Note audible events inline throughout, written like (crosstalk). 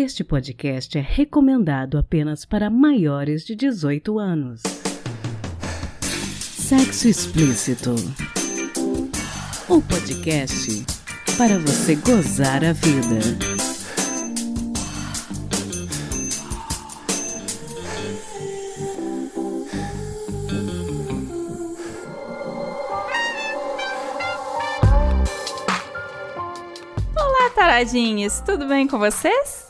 Este podcast é recomendado apenas para maiores de 18 anos. Sexo Explícito o podcast para você gozar a vida. Olá, taradinhos! Tudo bem com vocês?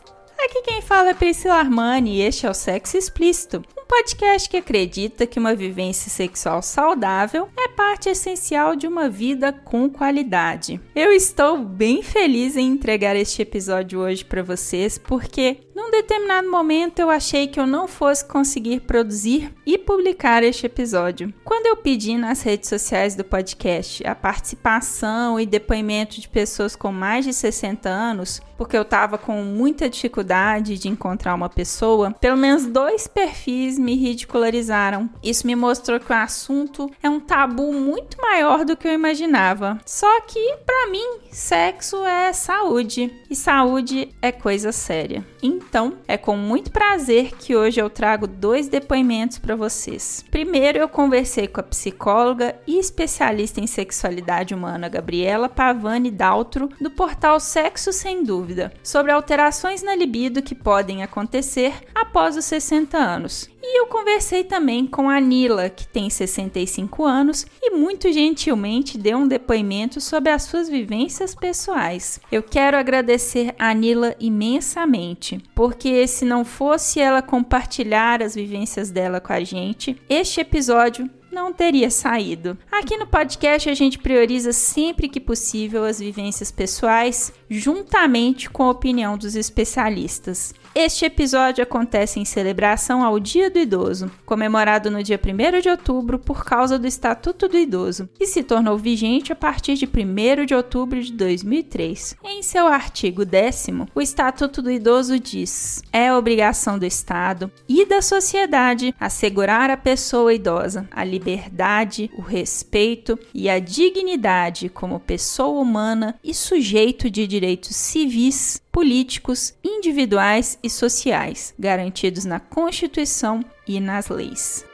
Aqui quem fala é Priscila Armani e este é o Sexo Explícito, um podcast que acredita que uma vivência sexual saudável é parte essencial de uma vida com qualidade. Eu estou bem feliz em entregar este episódio hoje para vocês porque num determinado momento eu achei que eu não fosse conseguir produzir e publicar este episódio. Quando eu pedi nas redes sociais do podcast a participação e depoimento de pessoas com mais de 60 anos, porque eu estava com muita dificuldade de encontrar uma pessoa, pelo menos dois perfis me ridicularizaram. Isso me mostrou que o assunto é um tabu muito maior do que eu imaginava. Só que, para mim, sexo é saúde e saúde é coisa séria. Então, é com muito prazer que hoje eu trago dois depoimentos para vocês. Primeiro, eu conversei com a psicóloga e especialista em sexualidade humana Gabriela Pavani Daltro, do portal Sexo Sem Dúvida, sobre alterações na libido que podem acontecer após os 60 anos. E eu conversei também com a Nila, que tem 65 anos e muito gentilmente deu um depoimento sobre as suas vivências pessoais. Eu quero agradecer a Nila imensamente, porque se não fosse ela compartilhar as vivências dela com a gente, este episódio não teria saído. Aqui no podcast a gente prioriza sempre que possível as vivências pessoais, juntamente com a opinião dos especialistas. Este episódio acontece em celebração ao Dia do Idoso, comemorado no dia 1 de outubro por causa do Estatuto do Idoso, que se tornou vigente a partir de 1 de outubro de 2003. Em seu artigo 10, o Estatuto do Idoso diz: é obrigação do Estado e da sociedade assegurar à pessoa idosa a liberdade, o respeito e a dignidade como pessoa humana e sujeito de direitos civis, políticos, individuais e sociais, garantidos na Constituição e nas leis.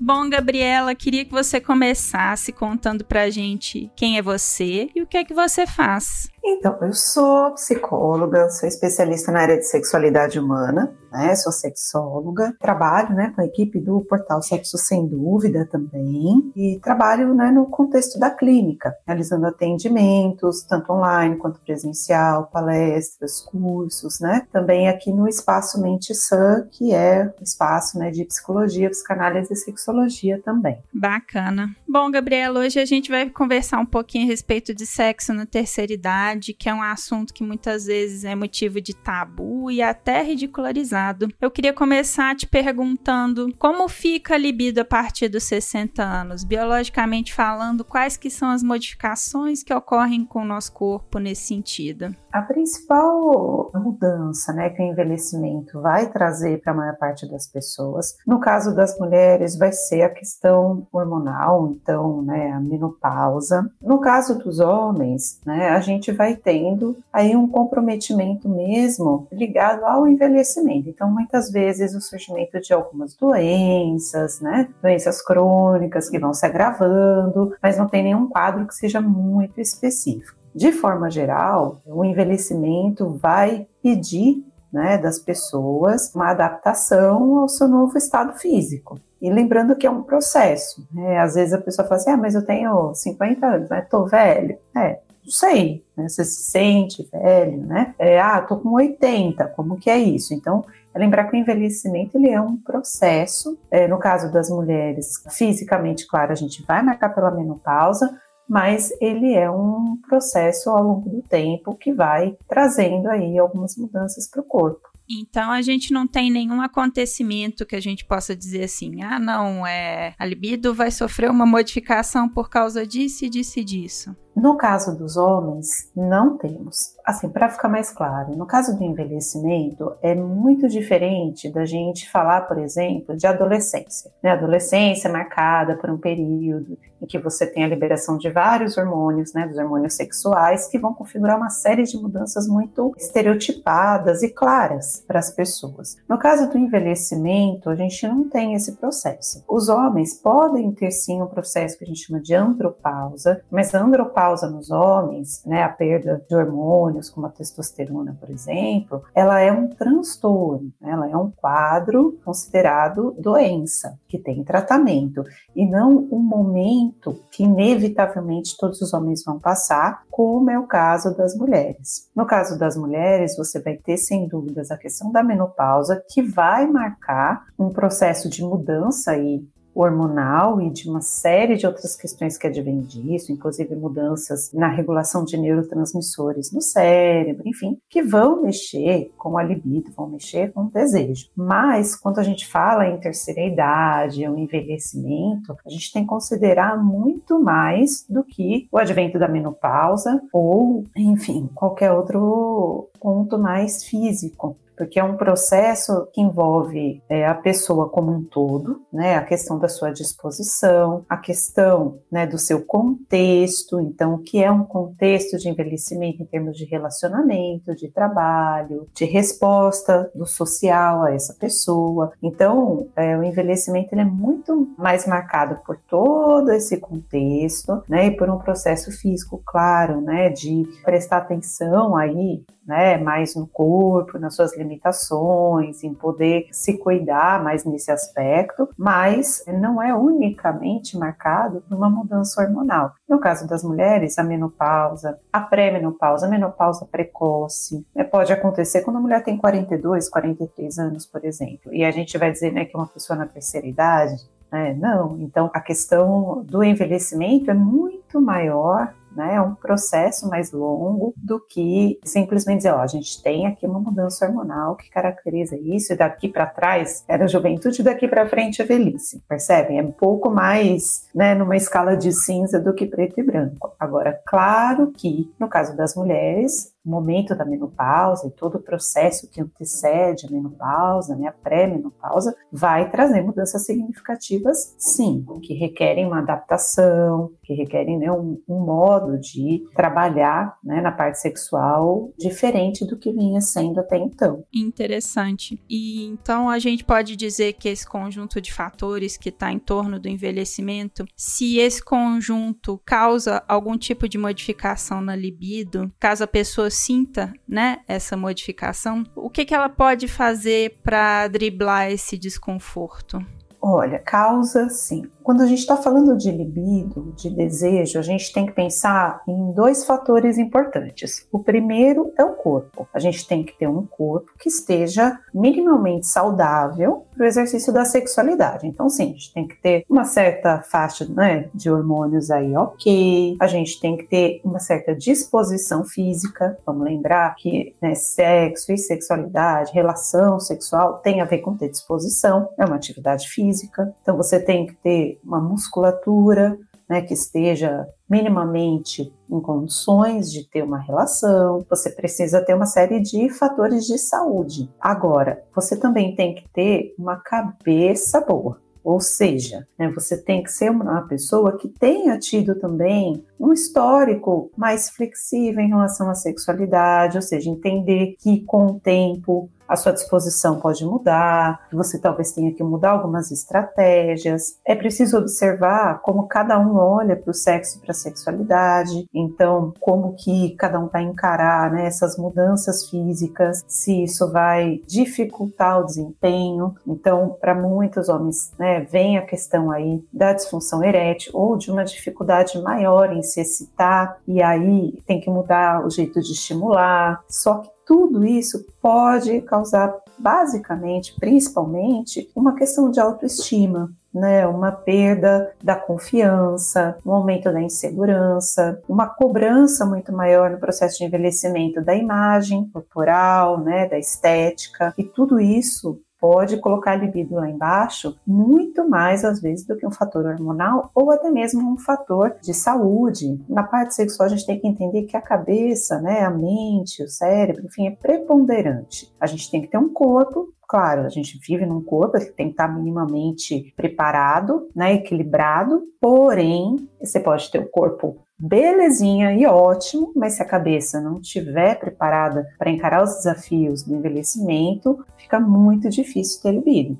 Bom, Gabriela, queria que você começasse contando pra gente quem é você e o que é que você faz. Então, eu sou psicóloga, sou especialista na área de sexualidade humana, né? Sou sexóloga, trabalho, né, com a equipe do portal Sexo Sem Dúvida também e trabalho, né, no contexto da clínica, realizando atendimentos tanto online quanto presencial, palestras, cursos, né? Também aqui no espaço Mente Sã, que é o espaço, né, de psicologia, psicanálise e sexologia também. Bacana. Bom, Gabriela, hoje a gente vai conversar um pouquinho a respeito de sexo na terceira idade que é um assunto que muitas vezes é motivo de tabu e até ridicularizado. Eu queria começar te perguntando como fica a libido a partir dos 60 anos, biologicamente falando, quais que são as modificações que ocorrem com o nosso corpo nesse sentido? A principal mudança, né, que o envelhecimento vai trazer para a maior parte das pessoas, no caso das mulheres, vai ser a questão hormonal, então, né, a menopausa. No caso dos homens, né, a gente vai tendo aí um comprometimento mesmo ligado ao envelhecimento. Então, muitas vezes o surgimento de algumas doenças, né, doenças crônicas que vão se agravando, mas não tem nenhum quadro que seja muito específico. De forma geral, o envelhecimento vai pedir né, das pessoas uma adaptação ao seu novo estado físico. E lembrando que é um processo. Né? Às vezes a pessoa fala assim: ah, mas eu tenho 50 anos, né? Tô velho. É, não sei, né? Você se sente velho, né? É, ah, tô com 80, como que é isso? Então, é lembrar que o envelhecimento ele é um processo. É, no caso das mulheres, fisicamente, claro, a gente vai marcar pela menopausa, mas ele é um processo ao longo do tempo que vai trazendo aí algumas mudanças para o corpo. Então a gente não tem nenhum acontecimento que a gente possa dizer assim: ah, não, é a libido vai sofrer uma modificação por causa disso e disso e disso. No caso dos homens, não temos. Assim, para ficar mais claro, no caso do envelhecimento, é muito diferente da gente falar, por exemplo, de adolescência. Né? Adolescência marcada por um período em que você tem a liberação de vários hormônios, né, dos hormônios sexuais, que vão configurar uma série de mudanças muito estereotipadas e claras para as pessoas. No caso do envelhecimento, a gente não tem esse processo. Os homens podem ter sim um processo que a gente chama de andropausa, mas a andropausa nos homens, né, a perda de hormônios, como a testosterona, por exemplo, ela é um transtorno, né? ela é um quadro considerado doença, que tem tratamento, e não um momento que inevitavelmente todos os homens vão passar, como é o caso das mulheres. No caso das mulheres, você vai ter, sem dúvidas, a questão da menopausa, que vai marcar um processo de mudança aí hormonal e de uma série de outras questões que advêm disso, inclusive mudanças na regulação de neurotransmissores no cérebro, enfim, que vão mexer com a libido, vão mexer com o desejo. Mas quando a gente fala em terceira idade, o envelhecimento, a gente tem que considerar muito mais do que o advento da menopausa ou, enfim, qualquer outro ponto mais físico porque é um processo que envolve é, a pessoa como um todo, né, a questão da sua disposição, a questão né, do seu contexto, então o que é um contexto de envelhecimento em termos de relacionamento, de trabalho, de resposta do social a essa pessoa. Então, é, o envelhecimento é muito mais marcado por todo esse contexto, né, e por um processo físico, claro, né, de prestar atenção aí né, mais no corpo, nas suas limitações, em poder se cuidar mais nesse aspecto, mas não é unicamente marcado por uma mudança hormonal. No caso das mulheres, a menopausa, a pré-menopausa, a menopausa precoce, né, pode acontecer quando a mulher tem 42, 43 anos, por exemplo, e a gente vai dizer né, que uma pessoa na terceira idade é, não, então a questão do envelhecimento é muito maior né? É um processo mais longo do que simplesmente dizer, ó, a gente tem aqui uma mudança hormonal que caracteriza isso, e daqui para trás era juventude, daqui para frente a velhice, percebem? É um pouco mais, né, numa escala de cinza do que preto e branco. Agora, claro que no caso das mulheres, momento da menopausa e todo o processo que antecede a menopausa, né, a pré-menopausa, vai trazer mudanças significativas, sim, que requerem uma adaptação, que requerem né, um, um, modo de trabalhar né, na parte sexual diferente do que vinha sendo até então. Interessante. E então a gente pode dizer que esse conjunto de fatores que está em torno do envelhecimento, se esse conjunto causa algum tipo de modificação na libido, caso a pessoa sinta, né, essa modificação, o que, que ela pode fazer para driblar esse desconforto? Olha, causa sim. Quando a gente está falando de libido, de desejo, a gente tem que pensar em dois fatores importantes. O primeiro é o corpo. A gente tem que ter um corpo que esteja minimamente saudável para o exercício da sexualidade. Então, sim, a gente tem que ter uma certa faixa né, de hormônios aí, ok. A gente tem que ter uma certa disposição física. Vamos lembrar que né, sexo e sexualidade, relação sexual, tem a ver com ter disposição, é uma atividade física. Então, você tem que ter uma musculatura né, que esteja minimamente em condições de ter uma relação, você precisa ter uma série de fatores de saúde. Agora, você também tem que ter uma cabeça boa. Ou seja, né, você tem que ser uma pessoa que tenha tido também um histórico mais flexível em relação à sexualidade, ou seja, entender que com o tempo a sua disposição pode mudar, você talvez tenha que mudar algumas estratégias. É preciso observar como cada um olha para o sexo e para a sexualidade, então como que cada um vai encarar né, essas mudanças físicas, se isso vai dificultar o desempenho. Então, para muitos homens, né, vem a questão aí da disfunção erétil ou de uma dificuldade maior em se excitar, e aí tem que mudar o jeito de estimular. Só que tudo isso pode causar, basicamente, principalmente, uma questão de autoestima. Né, uma perda da confiança, um aumento da insegurança, uma cobrança muito maior no processo de envelhecimento da imagem corporal, né, da estética, e tudo isso pode colocar a libido lá embaixo muito mais às vezes do que um fator hormonal ou até mesmo um fator de saúde. Na parte sexual a gente tem que entender que a cabeça, né, a mente, o cérebro, enfim, é preponderante. A gente tem que ter um corpo Claro, a gente vive num corpo que tem que estar minimamente preparado, né, equilibrado, porém, você pode ter o corpo belezinha e ótimo, mas se a cabeça não estiver preparada para encarar os desafios do envelhecimento, fica muito difícil ter libido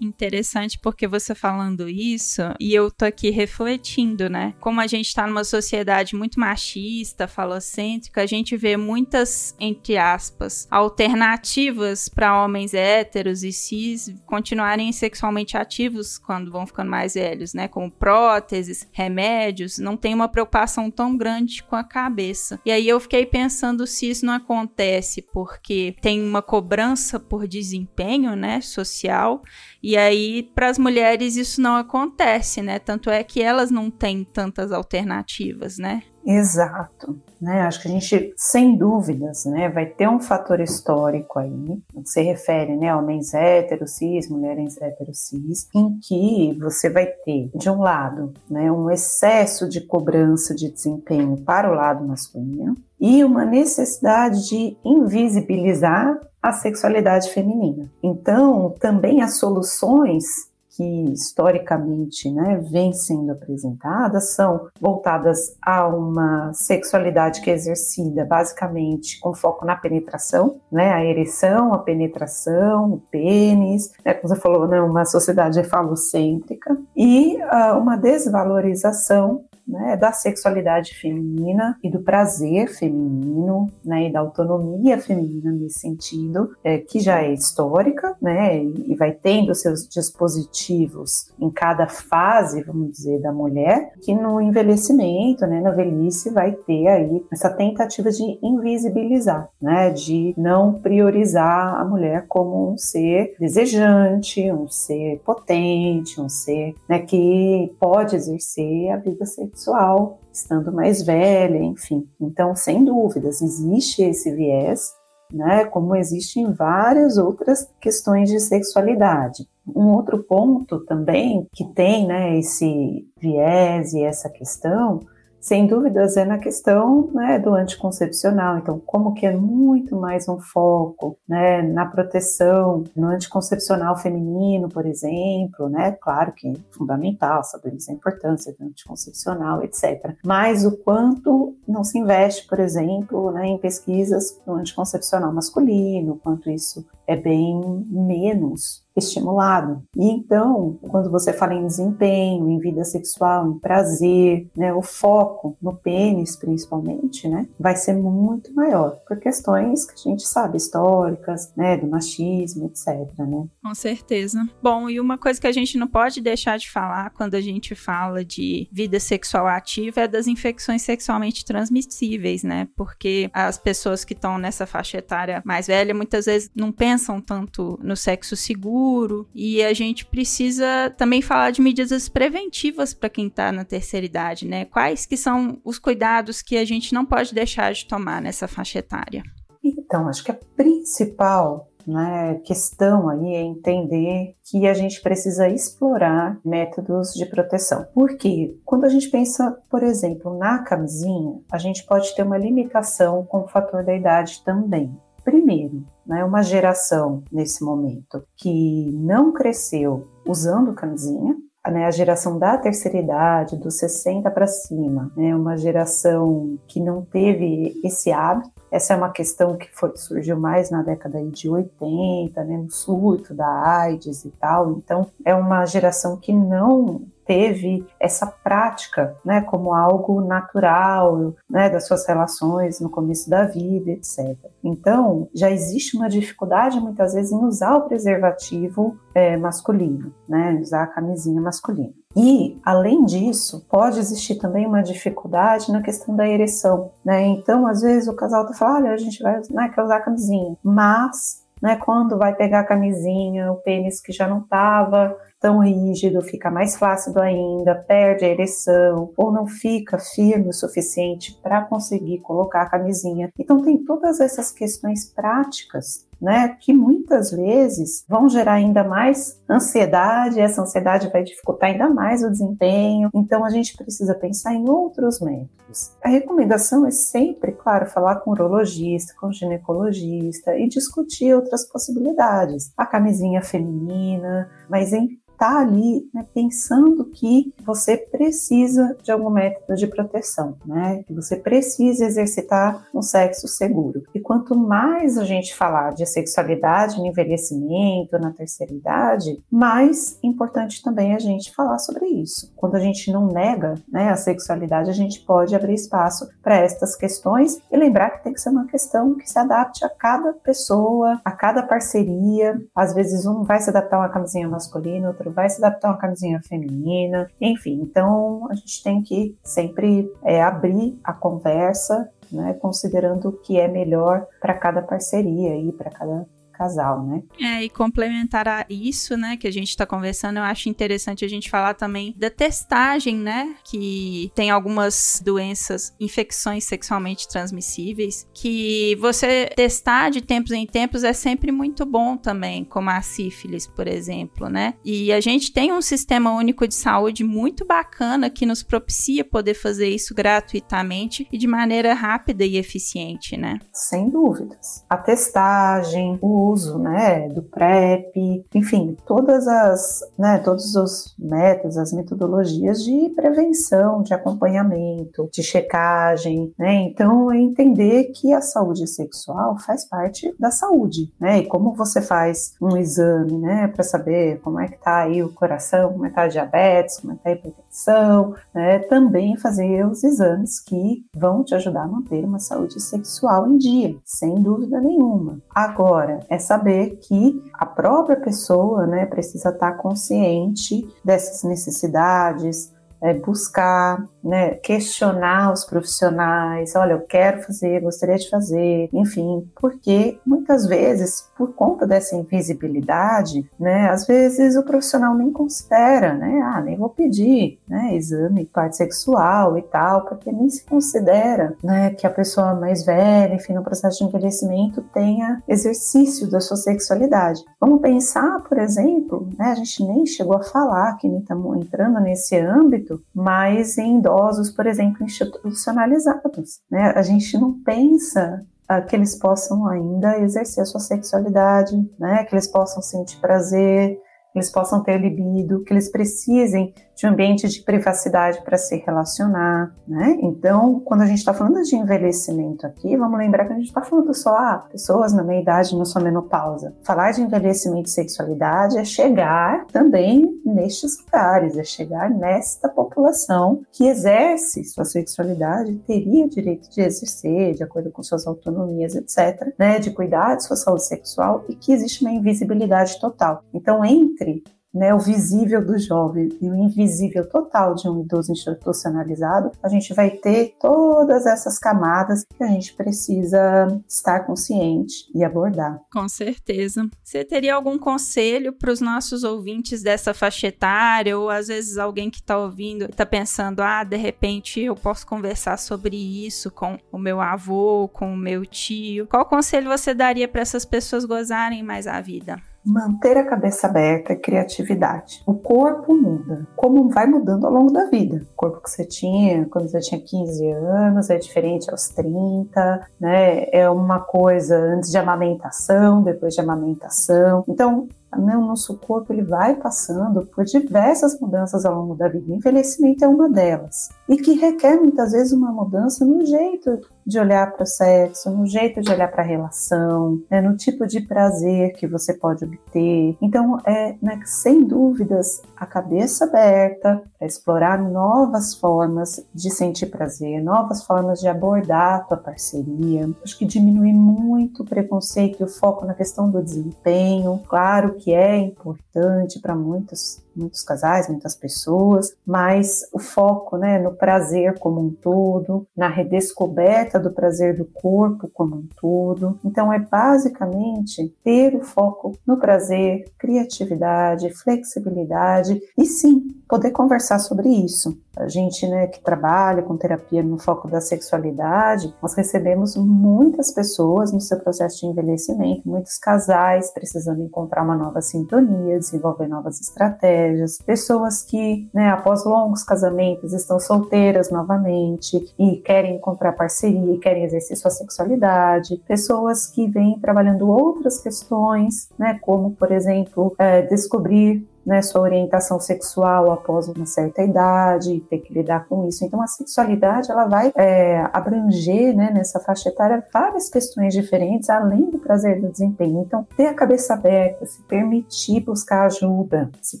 interessante porque você falando isso e eu tô aqui refletindo, né? Como a gente tá numa sociedade muito machista, falocêntrica, a gente vê muitas, entre aspas, alternativas para homens héteros e cis continuarem sexualmente ativos quando vão ficando mais velhos, né? Como próteses, remédios, não tem uma preocupação tão grande com a cabeça. E aí eu fiquei pensando se isso não acontece porque tem uma cobrança por desempenho, né, social e aí, para as mulheres, isso não acontece, né? Tanto é que elas não têm tantas alternativas, né? Exato. Né? Acho que a gente, sem dúvidas, né, vai ter um fator histórico aí, se refere né, homens héteros, cis, mulheres héteros, cis, em que você vai ter, de um lado, né, um excesso de cobrança de desempenho para o lado masculino e uma necessidade de invisibilizar a sexualidade feminina. Então, também as soluções que historicamente né, vêm sendo apresentadas são voltadas a uma sexualidade que é exercida basicamente com foco na penetração, né, a ereção, a penetração, o pênis, né, como você falou, né, uma sociedade falocêntrica, e uh, uma desvalorização né, da sexualidade feminina e do prazer feminino, né, e da autonomia feminina nesse sentido, é, que já é histórica, né, e vai tendo seus dispositivos em cada fase, vamos dizer, da mulher, que no envelhecimento, né, na velhice, vai ter aí essa tentativa de invisibilizar, né, de não priorizar a mulher como um ser desejante, um ser potente, um ser né, que pode exercer a vida sexual sexual, estando mais velha, enfim. Então, sem dúvidas, existe esse viés, né, como existe em várias outras questões de sexualidade. Um outro ponto também que tem né, esse viés e essa questão sem dúvidas é na questão né, do anticoncepcional. Então, como que é muito mais um foco né, na proteção no anticoncepcional feminino, por exemplo, né? Claro que é fundamental saber a importância do anticoncepcional, etc. Mas o quanto não se investe, por exemplo, né, em pesquisas no anticoncepcional masculino, quanto isso é bem menos estimulado. E então, quando você fala em desempenho, em vida sexual, em prazer, né, o foco no pênis, principalmente, né, vai ser muito maior por questões que a gente sabe históricas, né, do machismo, etc. Né? Com certeza. Bom, e uma coisa que a gente não pode deixar de falar quando a gente fala de vida sexual ativa é das infecções sexualmente transmissíveis, né? Porque as pessoas que estão nessa faixa etária mais velha muitas vezes não pensam tanto no sexo seguro E a gente precisa também falar de medidas preventivas para quem está na terceira idade, né? Quais que são os cuidados que a gente não pode deixar de tomar nessa faixa etária? Então, acho que a principal né, questão aí é entender que a gente precisa explorar métodos de proteção. Porque quando a gente pensa, por exemplo, na camisinha, a gente pode ter uma limitação com o fator da idade também. Primeiro, né, uma geração nesse momento que não cresceu usando camisinha, né, a geração da terceira idade, dos 60 para cima, né, uma geração que não teve esse hábito. Essa é uma questão que foi, surgiu mais na década de 80, né, no surto da AIDS e tal. Então, é uma geração que não teve essa prática, né, como algo natural, né, das suas relações no começo da vida, etc. Então, já existe uma dificuldade muitas vezes em usar o preservativo é, masculino, né, usar a camisinha masculina. E, além disso, pode existir também uma dificuldade na questão da ereção, né? Então, às vezes o casal tá falando, olha, a gente vai, né, quer usar a camisinha, mas né, quando vai pegar a camisinha, o pênis que já não estava tão rígido, fica mais flácido ainda, perde a ereção ou não fica firme o suficiente para conseguir colocar a camisinha. Então tem todas essas questões práticas né, que muitas vezes vão gerar ainda mais ansiedade, essa ansiedade vai dificultar ainda mais o desempenho. Então a gente precisa pensar em outros métodos. A recomendação é sempre, claro, falar com o urologista, com o ginecologista e discutir outras possibilidades. A camisinha feminina, mas em está ali né, pensando que você precisa de algum método de proteção, né? Que você precisa exercitar um sexo seguro. E quanto mais a gente falar de sexualidade no envelhecimento, na terceira idade, mais importante também a gente falar sobre isso. Quando a gente não nega né, a sexualidade, a gente pode abrir espaço para estas questões e lembrar que tem que ser uma questão que se adapte a cada pessoa, a cada parceria. Às vezes um vai se adaptar a uma camisinha masculina, outro vai se adaptar a uma camisinha feminina, enfim. Então a gente tem que sempre é, abrir a conversa, né, considerando o que é melhor para cada parceria e para cada casal, né? É, e complementar a isso, né, que a gente está conversando, eu acho interessante a gente falar também da testagem, né, que tem algumas doenças, infecções sexualmente transmissíveis, que você testar de tempos em tempos é sempre muito bom também, como a sífilis, por exemplo, né? E a gente tem um sistema único de saúde muito bacana que nos propicia poder fazer isso gratuitamente e de maneira rápida e eficiente, né? Sem dúvidas. A testagem, o uso, né, do PrEP, enfim, todas as, né, todos os métodos, as metodologias de prevenção, de acompanhamento, de checagem, né? Então, é entender que a saúde sexual faz parte da saúde, né? E como você faz um exame, né, para saber como é que tá aí o coração, como é que tá a diabetes, como é que tá a hipertensão, né? Também fazer os exames que vão te ajudar a manter uma saúde sexual em dia, sem dúvida nenhuma. Agora, é saber que a própria pessoa né, precisa estar consciente dessas necessidades, é, buscar, né, questionar os profissionais, olha, eu quero fazer, gostaria de fazer, enfim, porque muitas vezes, por conta dessa invisibilidade, né, às vezes o profissional nem considera, né, ah, nem vou pedir, né, exame de parte sexual e tal, porque nem se considera, né, que a pessoa mais velha, enfim, no processo de envelhecimento tenha exercício da sua sexualidade. Vamos pensar, por exemplo, né, a gente nem chegou a falar que nem estamos entrando nesse âmbito mas em idosos, por exemplo, institucionalizados. Né? A gente não pensa uh, que eles possam ainda exercer a sua sexualidade, né? que eles possam sentir prazer, que eles possam ter libido, que eles precisem de ambiente de privacidade para se relacionar, né? Então, quando a gente está falando de envelhecimento aqui, vamos lembrar que a gente está falando só ah, pessoas na meia idade na sua menopausa. Falar de envelhecimento e sexualidade é chegar também nestes lugares, é chegar nesta população que exerce sua sexualidade, teria direito de exercer, de acordo com suas autonomias, etc., né? De cuidar de sua saúde sexual e que existe uma invisibilidade total. Então, entre né, o visível do jovem e o invisível total de um idoso institucionalizado, a gente vai ter todas essas camadas que a gente precisa estar consciente e abordar. Com certeza. Você teria algum conselho para os nossos ouvintes dessa faixa etária, ou às vezes alguém que está ouvindo está pensando, ah, de repente eu posso conversar sobre isso com o meu avô, com o meu tio? Qual conselho você daria para essas pessoas gozarem mais a vida? Manter a cabeça aberta e criatividade. O corpo muda, como vai mudando ao longo da vida. O corpo que você tinha quando você tinha 15 anos é diferente aos 30, né? É uma coisa antes de amamentação, depois de amamentação. Então, né, o nosso corpo ele vai passando por diversas mudanças ao longo da vida. O envelhecimento é uma delas e que requer muitas vezes uma mudança no jeito de olhar para o sexo, no jeito de olhar para a relação, né, no tipo de prazer que você pode obter. Então, é né, sem dúvidas a cabeça aberta para explorar novas formas de sentir prazer, novas formas de abordar a tua parceria. Acho que diminui muito o preconceito e o foco na questão do desempenho. Claro que é importante para muitos muitos casais, muitas pessoas, mas o foco né, no prazer como um todo, na redescoberta do prazer do corpo como um todo. Então, é basicamente ter o foco no prazer, criatividade, flexibilidade e sim poder conversar sobre isso. A gente né, que trabalha com terapia no foco da sexualidade, nós recebemos muitas pessoas no seu processo de envelhecimento, muitos casais precisando encontrar uma nova sintonia, desenvolver novas estratégias estratégias, pessoas que, né, após longos casamentos, estão solteiras novamente e querem encontrar parceria e querem exercer sua sexualidade, pessoas que vêm trabalhando outras questões, né, como, por exemplo, é, descobrir né, sua orientação sexual após uma certa idade, ter que lidar com isso. Então, a sexualidade ela vai é, abranger né, nessa faixa etária várias questões diferentes, além do prazer do desempenho. Então, ter a cabeça aberta, se permitir buscar ajuda, se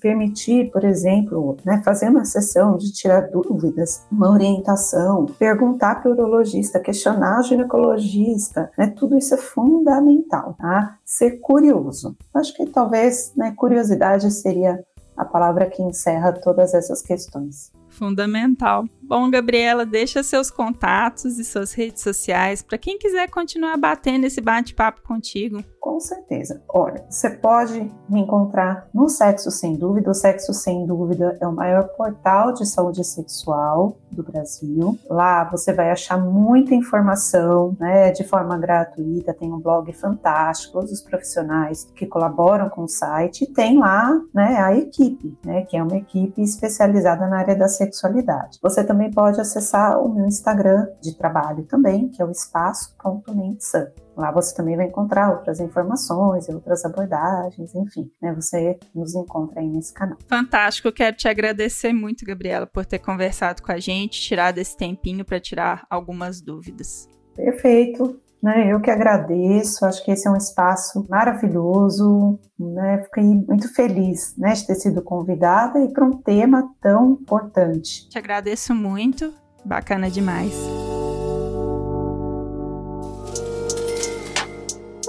permitir, por exemplo, né, fazer uma sessão de tirar dúvidas, uma orientação, perguntar para o urologista, questionar o ginecologista, né, tudo isso é fundamental, tá? Ser curioso. Acho que talvez né, curiosidade seria a palavra que encerra todas essas questões. Fundamental. Bom, Gabriela, deixa seus contatos e suas redes sociais para quem quiser continuar batendo esse bate-papo contigo. Com certeza. Olha, você pode me encontrar no Sexo Sem Dúvida. O Sexo Sem Dúvida é o maior portal de saúde sexual do Brasil. Lá você vai achar muita informação, né, de forma gratuita. Tem um blog fantástico, todos os profissionais que colaboram com o site. E tem lá, né, a equipe, né, que é uma equipe especializada na área da sexualidade. Você também pode acessar o meu Instagram de trabalho também, que é o espaço.mentsan. Lá você também vai encontrar outras informações e outras abordagens, enfim, né? Você nos encontra aí nesse canal. Fantástico, quero te agradecer muito, Gabriela, por ter conversado com a gente, tirado esse tempinho para tirar algumas dúvidas. Perfeito. Né, eu que agradeço, acho que esse é um espaço maravilhoso, né, fiquei muito feliz né, de ter sido convidada e para um tema tão importante. Te agradeço muito, bacana demais.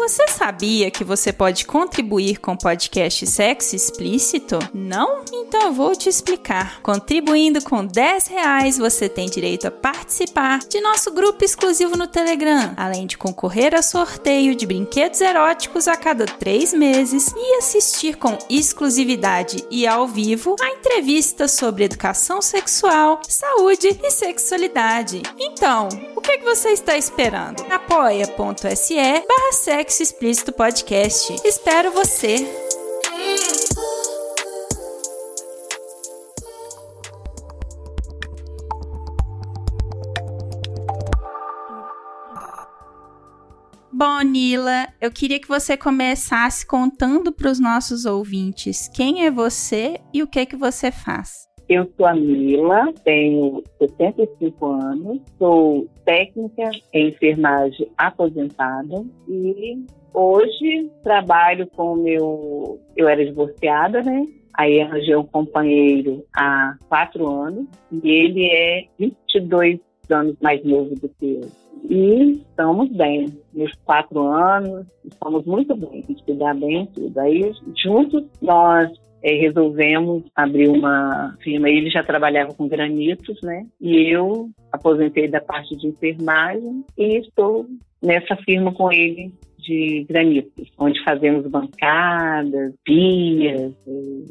Você sabia que você pode contribuir com podcast Sexo Explícito? Não? Então eu vou te explicar. Contribuindo com 10 reais, você tem direito a participar de nosso grupo exclusivo no Telegram, além de concorrer a sorteio de brinquedos eróticos a cada 3 meses e assistir com exclusividade e ao vivo a entrevistas sobre educação sexual, saúde e sexualidade. Então, que, é você está esperando? apoia.se barra sexo Explícito Podcast. Espero você! Bom, Nila, eu queria que você começasse contando para os nossos ouvintes quem é você e o que que você faz. Eu sou a Mila, tenho 65 anos, sou técnica em enfermagem aposentada e hoje trabalho com o meu. Eu era divorciada, né? Aí arranjei um companheiro há quatro anos e ele é 22 anos mais novo do que eu. E estamos bem. Nos quatro anos, estamos muito bem, a gente dá bem tudo. Aí, juntos, nós é, resolvemos abrir uma firma. Ele já trabalhava com granitos, né? E eu aposentei da parte de enfermagem e estou nessa firma com ele de granitos, onde fazemos bancadas, pias,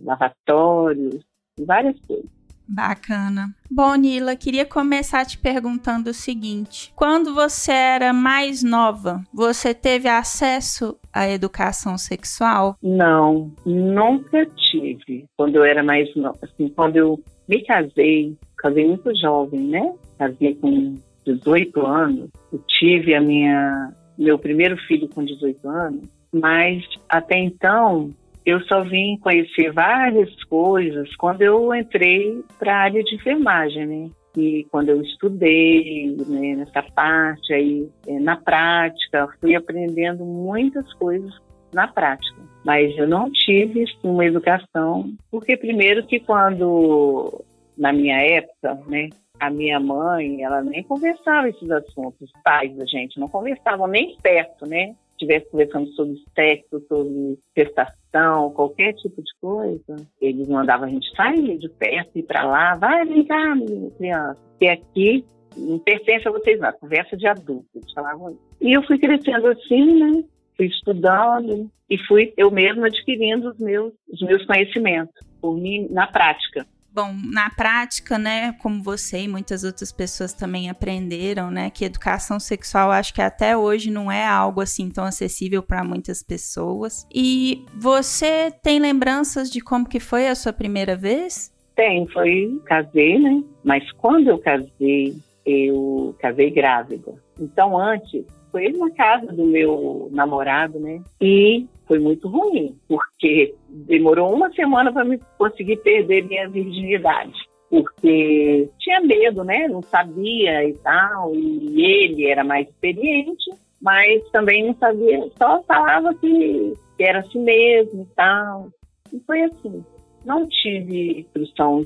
lavatórios, várias coisas. Bacana. Bom, Nila, queria começar te perguntando o seguinte: quando você era mais nova, você teve acesso à educação sexual? Não, nunca tive. Quando eu era mais nova, assim, quando eu me casei, casei muito jovem, né? Casei com 18 anos. Eu tive a minha meu primeiro filho com 18 anos, mas até então eu só vim conhecer várias coisas quando eu entrei para a área de enfermagem, né? E quando eu estudei né, nessa parte aí, é, na prática, fui aprendendo muitas coisas na prática. Mas eu não tive uma educação, porque primeiro que quando, na minha época, né, a minha mãe, ela nem conversava esses assuntos, os pais da gente não conversavam nem perto, né? Estivesse conversando sobre sexo, sobre gestação, qualquer tipo de coisa, eles mandavam a gente sair de perto, ir para lá, vai, cá, menina, criança. E aqui não pertence a vocês, não, conversa de adulto, eles falavam isso. E eu fui crescendo assim, né? Fui estudando e fui eu mesma adquirindo os meus, os meus conhecimentos, por mim, na prática. Bom, na prática, né, como você e muitas outras pessoas também aprenderam, né, que educação sexual acho que até hoje não é algo assim tão acessível para muitas pessoas. E você tem lembranças de como que foi a sua primeira vez? Tem, foi casei, né? Mas quando eu casei, eu casei grávida. Então antes foi na casa do meu namorado, né? E foi muito ruim, porque demorou uma semana para me conseguir perder minha virginidade. Porque tinha medo, né? Não sabia e tal. E ele era mais experiente, mas também não sabia, só falava que era assim mesmo e tal. E foi assim. Não tive instrução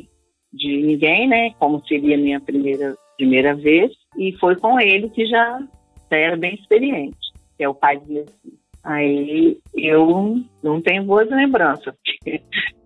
de ninguém, né? Como seria minha primeira, primeira vez. E foi com ele que já era bem experiente, que é o pai de. Aí eu não tenho boas lembranças, (laughs)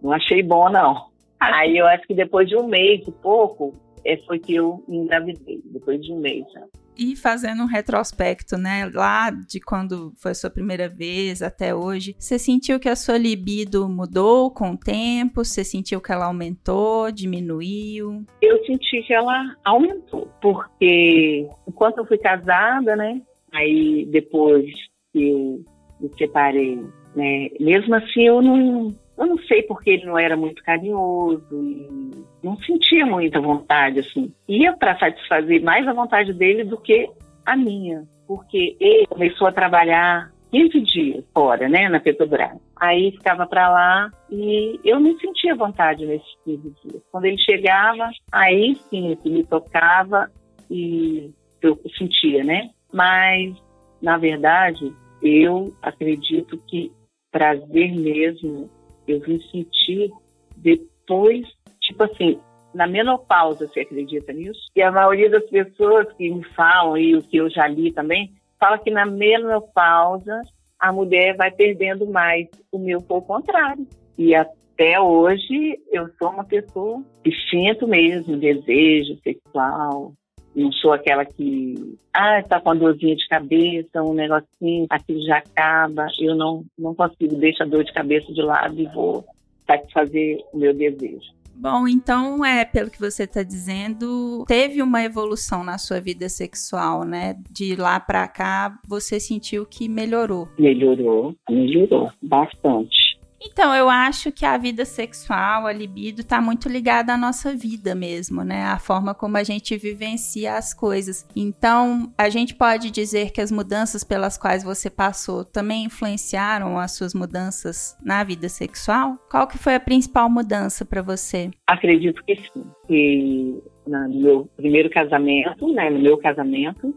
não achei bom, não. Aí eu acho que depois de um mês e pouco, é, foi que eu engravidei, depois de um mês. Sabe? E fazendo um retrospecto, né, lá de quando foi a sua primeira vez até hoje, você sentiu que a sua libido mudou com o tempo? Você sentiu que ela aumentou, diminuiu? Eu senti que ela aumentou, porque enquanto eu fui casada, né, aí depois que eu me separei, né, mesmo assim eu não eu não sei porque ele não era muito carinhoso e não sentia muita vontade, assim. Ia para satisfazer mais a vontade dele do que a minha, porque ele começou a trabalhar 15 dias fora, né, na Petrobras. Aí ficava para lá e eu não sentia vontade nesses 15 dias. Quando ele chegava, aí sim, ele me tocava e eu sentia, né? Mas, na verdade, eu acredito que prazer mesmo eu vim sentir depois, tipo assim, na menopausa, você acredita nisso? E a maioria das pessoas que me falam, e o que eu já li também, fala que na menopausa a mulher vai perdendo mais. O meu foi o contrário. E até hoje eu sou uma pessoa que sinto mesmo desejo sexual. Não sou aquela que, ah, tá com a dorzinha de cabeça, um negocinho, aquilo já acaba. Eu não, não consigo, deixar a dor de cabeça de lado e vou satisfazer o meu desejo. Bom, então, é, pelo que você está dizendo, teve uma evolução na sua vida sexual, né? De lá para cá, você sentiu que melhorou. Melhorou, melhorou bastante. Então, eu acho que a vida sexual, a libido, está muito ligada à nossa vida mesmo, né? A forma como a gente vivencia as coisas. Então, a gente pode dizer que as mudanças pelas quais você passou também influenciaram as suas mudanças na vida sexual? Qual que foi a principal mudança para você? Acredito que sim. Que no meu primeiro casamento, né, no meu casamento,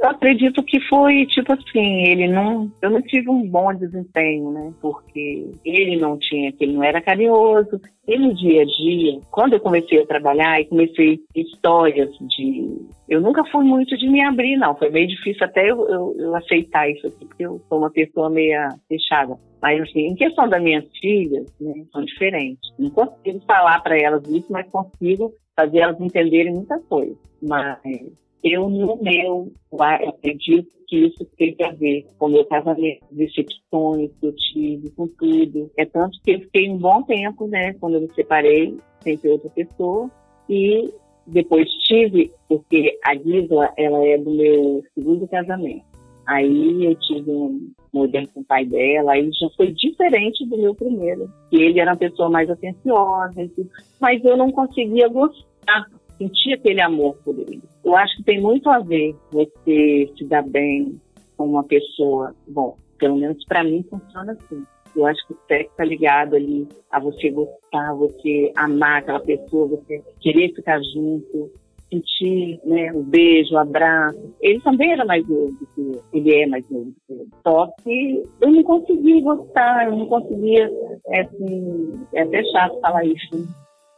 eu acredito que foi tipo assim, ele não, eu não tive um bom desempenho, né? Porque ele não tinha, ele não era carinhoso. E no dia a dia, quando eu comecei a trabalhar e comecei histórias de, eu nunca fui muito de me abrir, não. Foi meio difícil até eu, eu, eu aceitar isso aqui, porque eu sou uma pessoa meia fechada. Mas assim, em questão das minhas filhas, né, são diferentes. Não consigo falar para elas isso, mas consigo fazer elas entenderem muita coisa. Mas eu, no meu, acredito que isso teve a ver com o meu casamento, decepções que eu tive, com tudo. É tanto que eu fiquei um bom tempo, né, quando eu me separei, sem ter outra pessoa, e depois tive, porque a Gisla, ela é do meu segundo casamento. Aí eu tive um modelo com o pai dela, aí já foi diferente do meu primeiro. Ele era uma pessoa mais atenciosa, mas eu não conseguia gostar sentir aquele amor por ele. Eu acho que tem muito a ver você se dar bem com uma pessoa. Bom, pelo menos para mim funciona assim. Eu acho que o sexo está ligado ali a você gostar, você amar aquela pessoa, você querer ficar junto, sentir né, um beijo, um abraço. Ele também era mais novo do que eu. Ele é mais novo do que eu. Só que eu não conseguia gostar, eu não conseguia, é, assim, é até chato falar isso, né?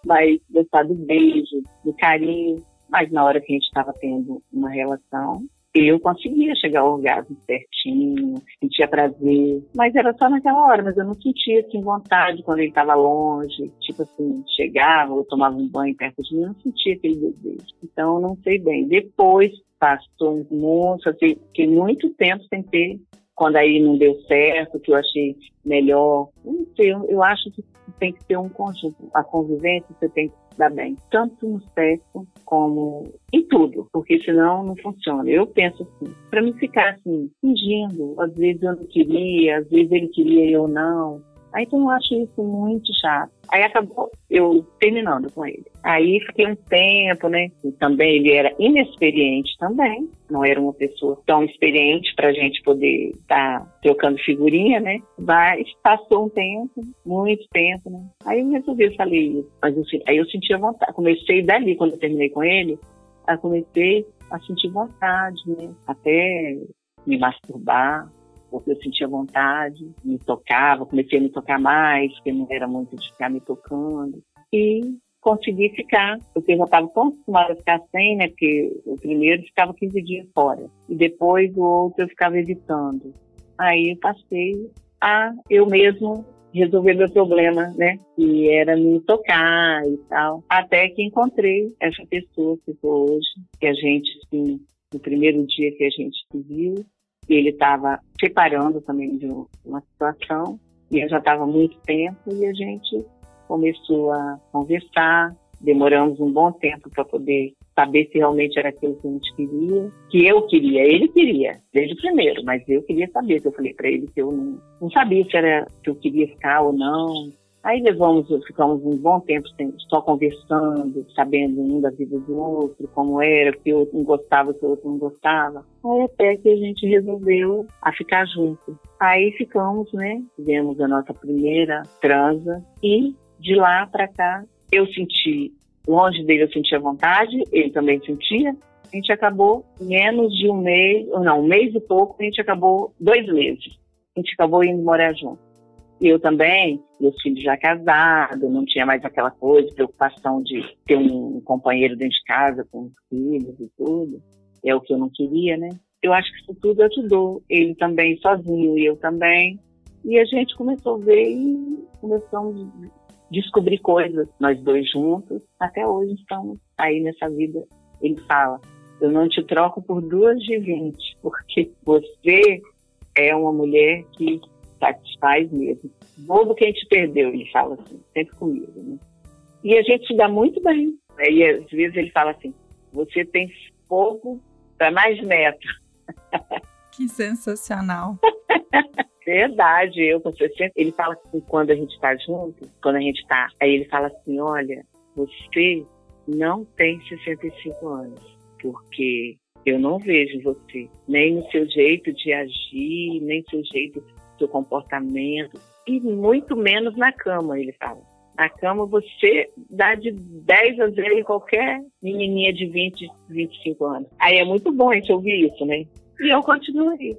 Vai gostar do beijo, do carinho. Mas na hora que a gente estava tendo uma relação, eu conseguia chegar ao orgasmo certinho, sentia prazer, mas era só naquela hora, mas eu não sentia assim vontade quando ele estava longe, tipo assim, chegava ou tomava um banho perto de mim, eu não sentia aquele desejo. Então, não sei bem. Depois, passou um monte, assim, fiquei muito tempo sem ter quando aí não deu certo, que eu achei melhor. Não sei, eu, eu acho que tem que ter um conjunto. A convivência você tem que dar bem, tanto no sexo como em tudo, porque senão não funciona. Eu penso assim, para me ficar assim, fingindo, às vezes eu não queria, às vezes ele queria e eu não. Aí então eu acho isso muito chato. Aí acabou eu terminando com ele. Aí fiquei um tempo, né? E também ele era inexperiente também. Não era uma pessoa tão experiente para a gente poder estar tá trocando figurinha, né? Mas passou um tempo, muito tempo, né? Aí eu resolvi, eu falei, mas eu, aí eu senti a vontade. Comecei dali, quando eu terminei com ele, aí comecei a sentir vontade, né? Até me masturbar, porque eu sentia vontade, me tocava, comecei a me tocar mais, porque não era muito de ficar me tocando. E consegui ficar, porque eu já estava tão acostumada a ficar sem, né? Porque o primeiro ficava 15 dias fora, e depois o outro eu ficava evitando. Aí eu passei a eu mesmo resolver meu problema, né? Que era me tocar e tal. Até que encontrei essa pessoa que estou hoje, que a gente, assim, no primeiro dia que a gente se viu, ele estava separando também de uma situação e eu já estava muito tempo e a gente começou a conversar. Demoramos um bom tempo para poder saber se realmente era aquilo que a gente queria, que eu queria, ele queria, desde o primeiro, mas eu queria saber, eu falei para ele que eu não, não sabia se era que eu queria ficar ou não, Aí levamos, ficamos um bom tempo só conversando, sabendo um da vida do outro, como era, que o outro não gostava, que o outro não gostava. Aí até que a gente resolveu a ficar junto. Aí ficamos, né? Tivemos a nossa primeira transa e de lá para cá eu senti, longe dele eu sentia vontade, ele também sentia. A gente acabou menos de um mês, não, um mês e pouco, a gente acabou dois meses. A gente acabou indo morar junto. Eu também, meus filhos já casados, não tinha mais aquela coisa, preocupação de ter um companheiro dentro de casa com os filhos e tudo. É o que eu não queria, né? Eu acho que isso tudo ajudou. Ele também sozinho e eu também. E a gente começou a ver e começamos a descobrir coisas, nós dois juntos. Até hoje estamos aí nessa vida. Ele fala, eu não te troco por duas de vinte, porque você é uma mulher que satisfaz mesmo. Bobo quem te perdeu, ele fala assim, sempre comigo. Né? E a gente se dá muito bem. Né? E às vezes ele fala assim, você tem fogo para mais neto. (laughs) Que sensacional. Verdade, eu com 60. Ele fala assim, quando a gente está junto, quando a gente está, aí ele fala assim: olha, você não tem 65 anos, porque eu não vejo você, nem no seu jeito de agir, nem no seu jeito seu comportamento e muito menos na cama, ele fala. Na cama você dá de 10 a 0 em qualquer menininha de 20, 25 anos. Aí é muito bom a gente ouvir isso, né? E eu continuo aí.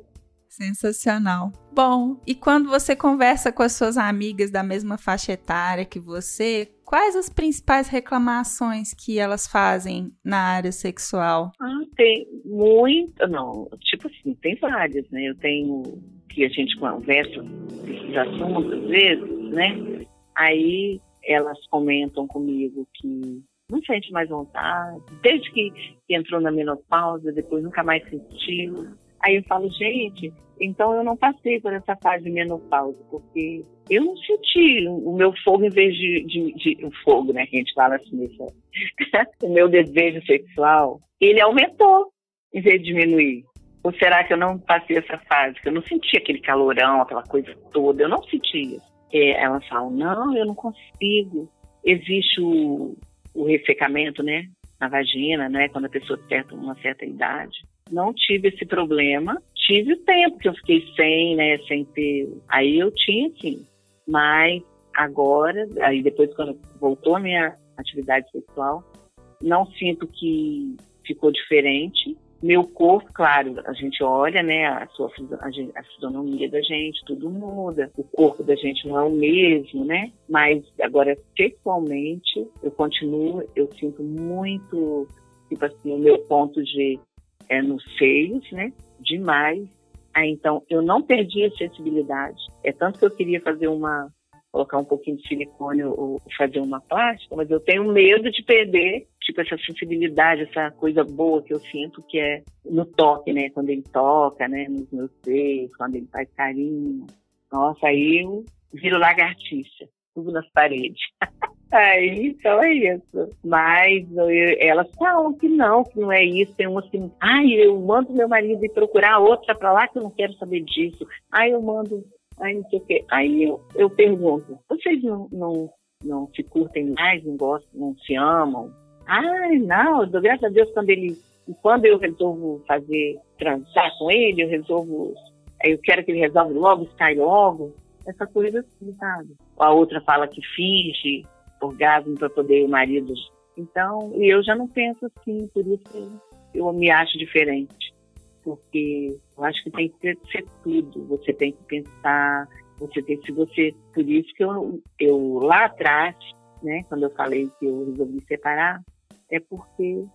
Sensacional. Bom, e quando você conversa com as suas amigas da mesma faixa etária que você, quais as principais reclamações que elas fazem na área sexual? Ah, tem muito, não, tipo assim, tem várias, né? Eu tenho que a gente conversa desses assuntos às vezes, né? Aí elas comentam comigo que não sente mais vontade, desde que entrou na menopausa, depois nunca mais sentiu. Aí eu falo, gente, então eu não passei por essa fase de menopausa, porque eu não senti o meu fogo em vez de, de, de o fogo, né? Que a gente fala assim, (laughs) o meu desejo sexual, ele aumentou em vez de diminuir. Ou será que eu não passei essa fase? Que eu não sentia aquele calorão, aquela coisa toda. Eu não sentia. É, elas falam, não, eu não consigo. Existe o, o ressecamento, né? Na vagina, né? Quando a pessoa tem uma certa idade. Não tive esse problema. Tive o tempo que eu fiquei sem, né? Sem ter. Aí eu tinha, sim. Mas agora, aí depois quando voltou a minha atividade sexual, não sinto que ficou diferente meu corpo, claro, a gente olha, né, a sua a, fisionomia da gente, tudo muda. O corpo da gente não é o mesmo, né? Mas agora sexualmente eu continuo, eu sinto muito, tipo assim, o meu ponto G é, nos seios, né? Demais. Aí, então, eu não perdi a sensibilidade. É tanto que eu queria fazer uma, colocar um pouquinho de silicone ou fazer uma plástica, mas eu tenho medo de perder, tipo, essa sensibilidade, essa coisa boa que eu sinto, que é no toque, né? Quando ele toca, né? Nos meus seios, quando ele faz carinho. Nossa, aí eu viro lagartixa, tudo nas paredes. (laughs) Aí, então é isso. Mas eu, elas falam que não, que não é isso. Tem umas que, ai, eu mando meu marido ir procurar outra pra lá que eu não quero saber disso. Aí eu mando aí não sei o quê. Aí eu, eu pergunto, vocês não, não, não se curtem mais, não gostam, não se amam? Ai, não, graças a Deus, quando ele. Quando eu resolvo fazer, transar com ele, eu resolvo. Eu quero que ele resolva logo, sai logo. Essa coisa assim, sabe? A outra fala que finge orgasmo para poder o marido. Então, e eu já não penso assim, por isso eu me acho diferente porque eu acho que tem que ser, tudo. Você tem que pensar, você tem que, se você, por isso que eu, eu lá atrás, né, quando eu falei que eu resolvi separar, é porque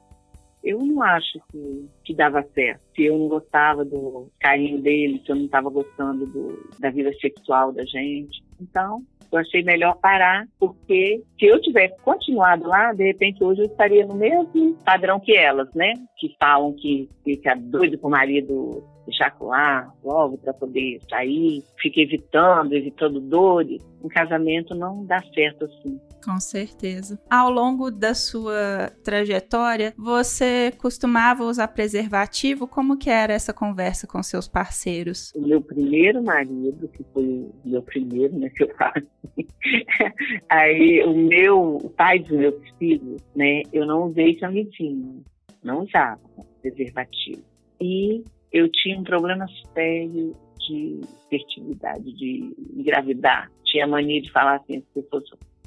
eu não acho que, que dava certo. Se eu não gostava do carinho dele, se eu não estava gostando do, da vida sexual da gente. Então, eu achei melhor parar, porque se eu tivesse continuado lá, de repente hoje eu estaria no mesmo padrão que elas, né? Que falam que fica doido com o marido ejacular logo para poder sair, fica evitando, evitando dores. Um casamento não dá certo assim. Com certeza. Ao longo da sua trajetória, você costumava usar preservativo? Como que era essa conversa com seus parceiros? O meu primeiro marido, que foi o meu primeiro, né, que eu. (laughs) Aí o meu, o pai dos meus filhos, né, eu não usei camisinha, não usava preservativo. E eu tinha um problema sério de fertilidade, de engravidar. Tinha mania de falar assim, se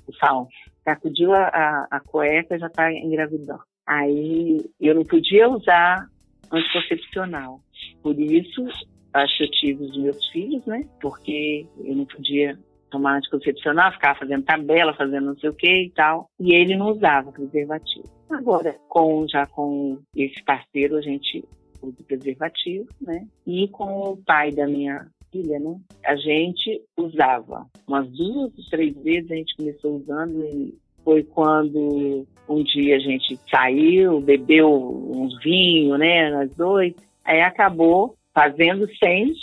fosse falam, sacudiu a, a, a cueca já está engravidando. Aí eu não podia usar anticoncepcional. Por isso, acho que eu tive os meus filhos, né? Porque eu não podia tomar anticoncepcional, ficava fazendo tabela, fazendo não sei o que e tal. E ele não usava preservativo. Agora, com já com esse parceiro, a gente usa preservativo, né? E com o pai da minha filha, né? A gente usava umas duas, três vezes a gente começou usando e foi quando um dia a gente saiu, bebeu uns vinhos, né, nós dois, aí acabou fazendo sem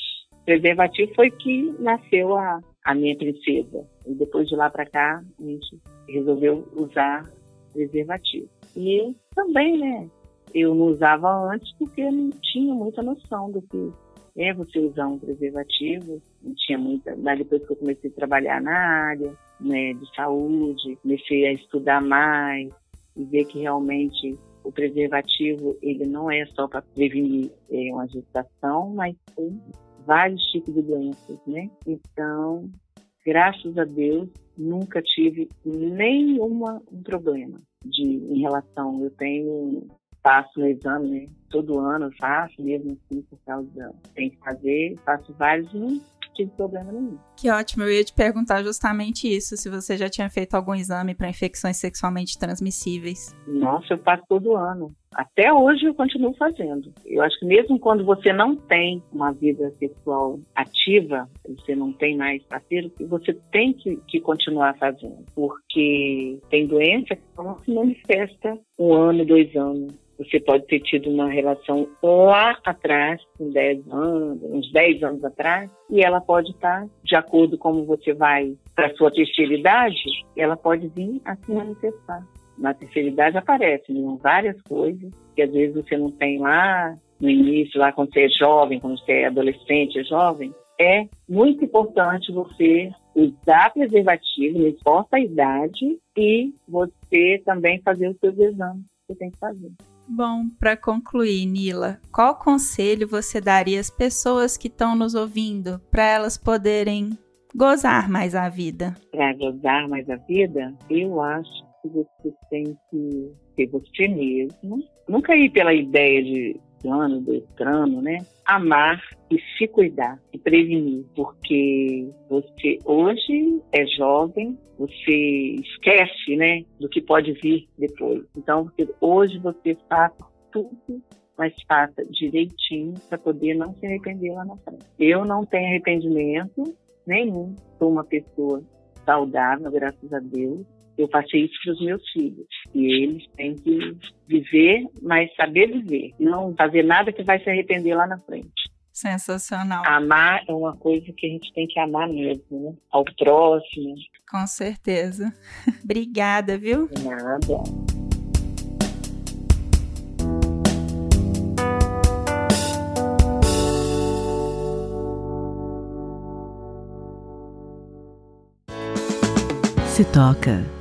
preservativo, foi que nasceu a, a minha princesa. E depois de lá para cá, a gente resolveu usar preservativo. E também, né, eu não usava antes porque não tinha muita noção do que é você usar um preservativo. Não tinha muita. Mas depois que eu comecei a trabalhar na área né, de saúde, comecei a estudar mais e ver que realmente o preservativo ele não é só para prevenir é, uma gestação, mas tem vários tipos de doenças, né? Então, graças a Deus, nunca tive nenhuma um problema de em relação. Eu tenho faço o exame, né? Todo ano faço, mesmo assim, por causa. Tem que fazer, faço vários e não tive problema nenhum. Que ótimo, eu ia te perguntar justamente isso, se você já tinha feito algum exame para infecções sexualmente transmissíveis. Nossa, eu faço todo ano. Até hoje eu continuo fazendo. Eu acho que mesmo quando você não tem uma vida sexual ativa, você não tem mais parceiro, você tem que, que continuar fazendo. Porque tem doença que não se manifesta um ano, dois anos você pode ter tido uma relação lá atrás, com 10 anos, uns 10 anos atrás, e ela pode estar, de acordo com como você vai para sua terceira idade, ela pode vir a se manifestar. Na terceira idade aparecem várias coisas que às vezes você não tem lá no início, lá quando você é jovem, quando você é adolescente, é jovem. É muito importante você usar preservativo, não importa a idade, e você também fazer os seus exames que você tem que fazer. Bom, para concluir, Nila, qual conselho você daria às pessoas que estão nos ouvindo para elas poderem gozar mais a vida? Para gozar mais a vida, eu acho que você tem que ser você mesmo, nunca ir pela ideia de do ano, né? Amar e se cuidar e prevenir, porque você hoje é jovem, você esquece, né, do que pode vir depois. Então, hoje você faz tudo mas faça direitinho para poder não se arrepender lá na frente. Eu não tenho arrependimento nenhum. Sou uma pessoa saudável, graças a Deus. Eu passei isso para os meus filhos. E eles têm que viver, mas saber viver. Não fazer nada que vai se arrepender lá na frente. Sensacional. Amar é uma coisa que a gente tem que amar mesmo, né? Ao próximo. Com certeza. (laughs) Obrigada, viu? Nada. Se toca.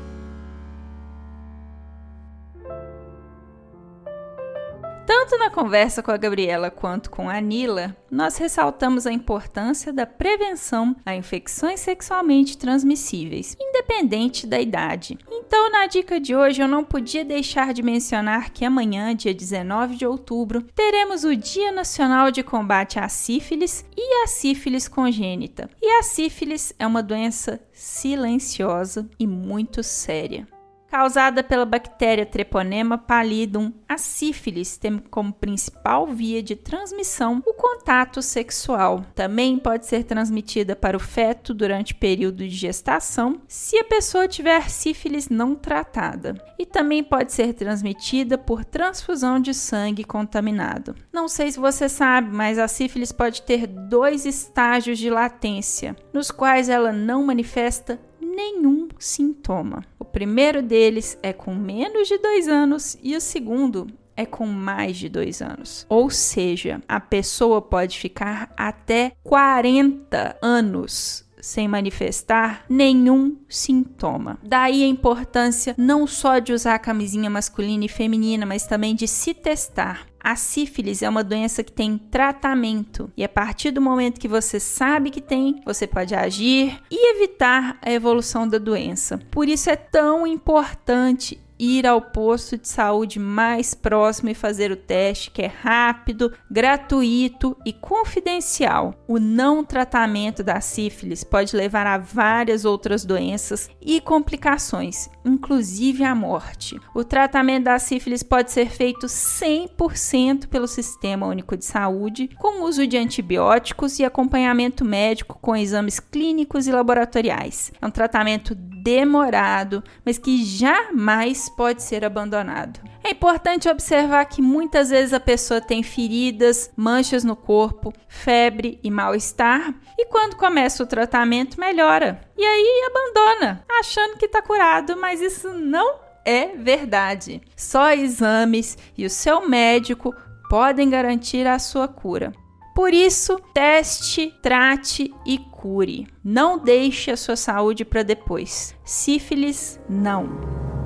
Tanto na conversa com a Gabriela quanto com a Nila, nós ressaltamos a importância da prevenção a infecções sexualmente transmissíveis, independente da idade. Então, na dica de hoje, eu não podia deixar de mencionar que amanhã, dia 19 de outubro, teremos o Dia Nacional de Combate à Sífilis e à Sífilis Congênita. E a sífilis é uma doença silenciosa e muito séria causada pela bactéria Treponema pallidum, a sífilis tem como principal via de transmissão o contato sexual. Também pode ser transmitida para o feto durante o período de gestação, se a pessoa tiver sífilis não tratada. E também pode ser transmitida por transfusão de sangue contaminado. Não sei se você sabe, mas a sífilis pode ter dois estágios de latência, nos quais ela não manifesta nenhum sintoma. O primeiro deles é com menos de dois anos e o segundo é com mais de dois anos. Ou seja, a pessoa pode ficar até 40 anos sem manifestar nenhum sintoma. Daí a importância não só de usar a camisinha masculina e feminina, mas também de se testar. A sífilis é uma doença que tem tratamento e a partir do momento que você sabe que tem, você pode agir e evitar a evolução da doença. Por isso é tão importante ir ao posto de saúde mais próximo e fazer o teste, que é rápido, gratuito e confidencial. O não tratamento da sífilis pode levar a várias outras doenças e complicações, inclusive a morte. O tratamento da sífilis pode ser feito 100% pelo Sistema Único de Saúde, com uso de antibióticos e acompanhamento médico com exames clínicos e laboratoriais. É um tratamento demorado, mas que jamais pode ser abandonado. É importante observar que muitas vezes a pessoa tem feridas, manchas no corpo, febre e mal-estar, e quando começa o tratamento melhora. E aí abandona, achando que está curado, mas isso não é verdade. Só exames e o seu médico podem garantir a sua cura. Por isso, teste, trate e cure. Não deixe a sua saúde para depois. Sífilis, não.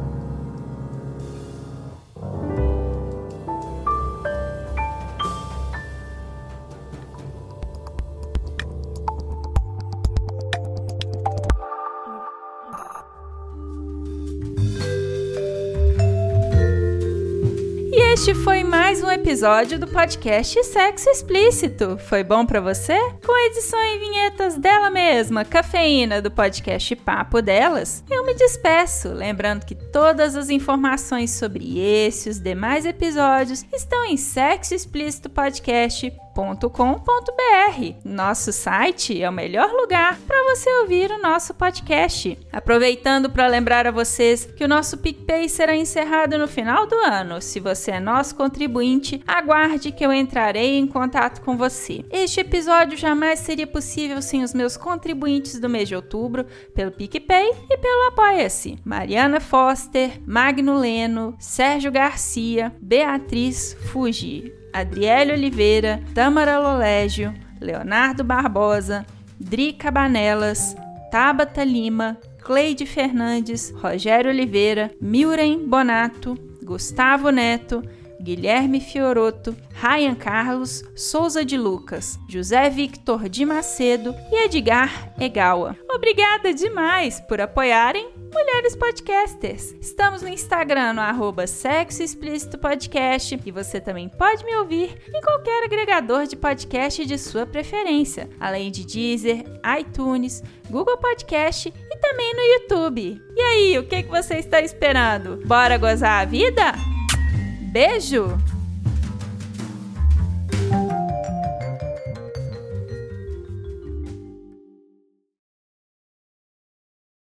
Este foi mais um episódio do podcast Sexo Explícito. Foi bom para você? Com edição e vinhetas dela mesma, Cafeína, do podcast Papo Delas, eu me despeço, lembrando que todas as informações sobre esse e os demais episódios estão em Sexo Explícito Podcast com.br Nosso site é o melhor lugar para você ouvir o nosso podcast. Aproveitando para lembrar a vocês que o nosso PicPay será encerrado no final do ano. Se você é nosso contribuinte, aguarde que eu entrarei em contato com você. Este episódio jamais seria possível sem os meus contribuintes do mês de outubro, pelo PicPay e pelo Apoia-se. Mariana Foster, Magno Leno, Sérgio Garcia, Beatriz Fuji. Adriele Oliveira, Tamara Lolégio, Leonardo Barbosa, Dri Cabanelas, Tabata Lima, Cleide Fernandes, Rogério Oliveira, Milren Bonato, Gustavo Neto, Guilherme Fioroto, Ryan Carlos, Souza de Lucas, José Victor de Macedo e Edgar Egawa. Obrigada demais por apoiarem Mulheres Podcasters. Estamos no Instagram no arroba Sexo Explícito Podcast e você também pode me ouvir em qualquer agregador de podcast de sua preferência, além de Deezer, iTunes, Google Podcast e também no YouTube. E aí, o que, que você está esperando? Bora gozar a vida? Beijo!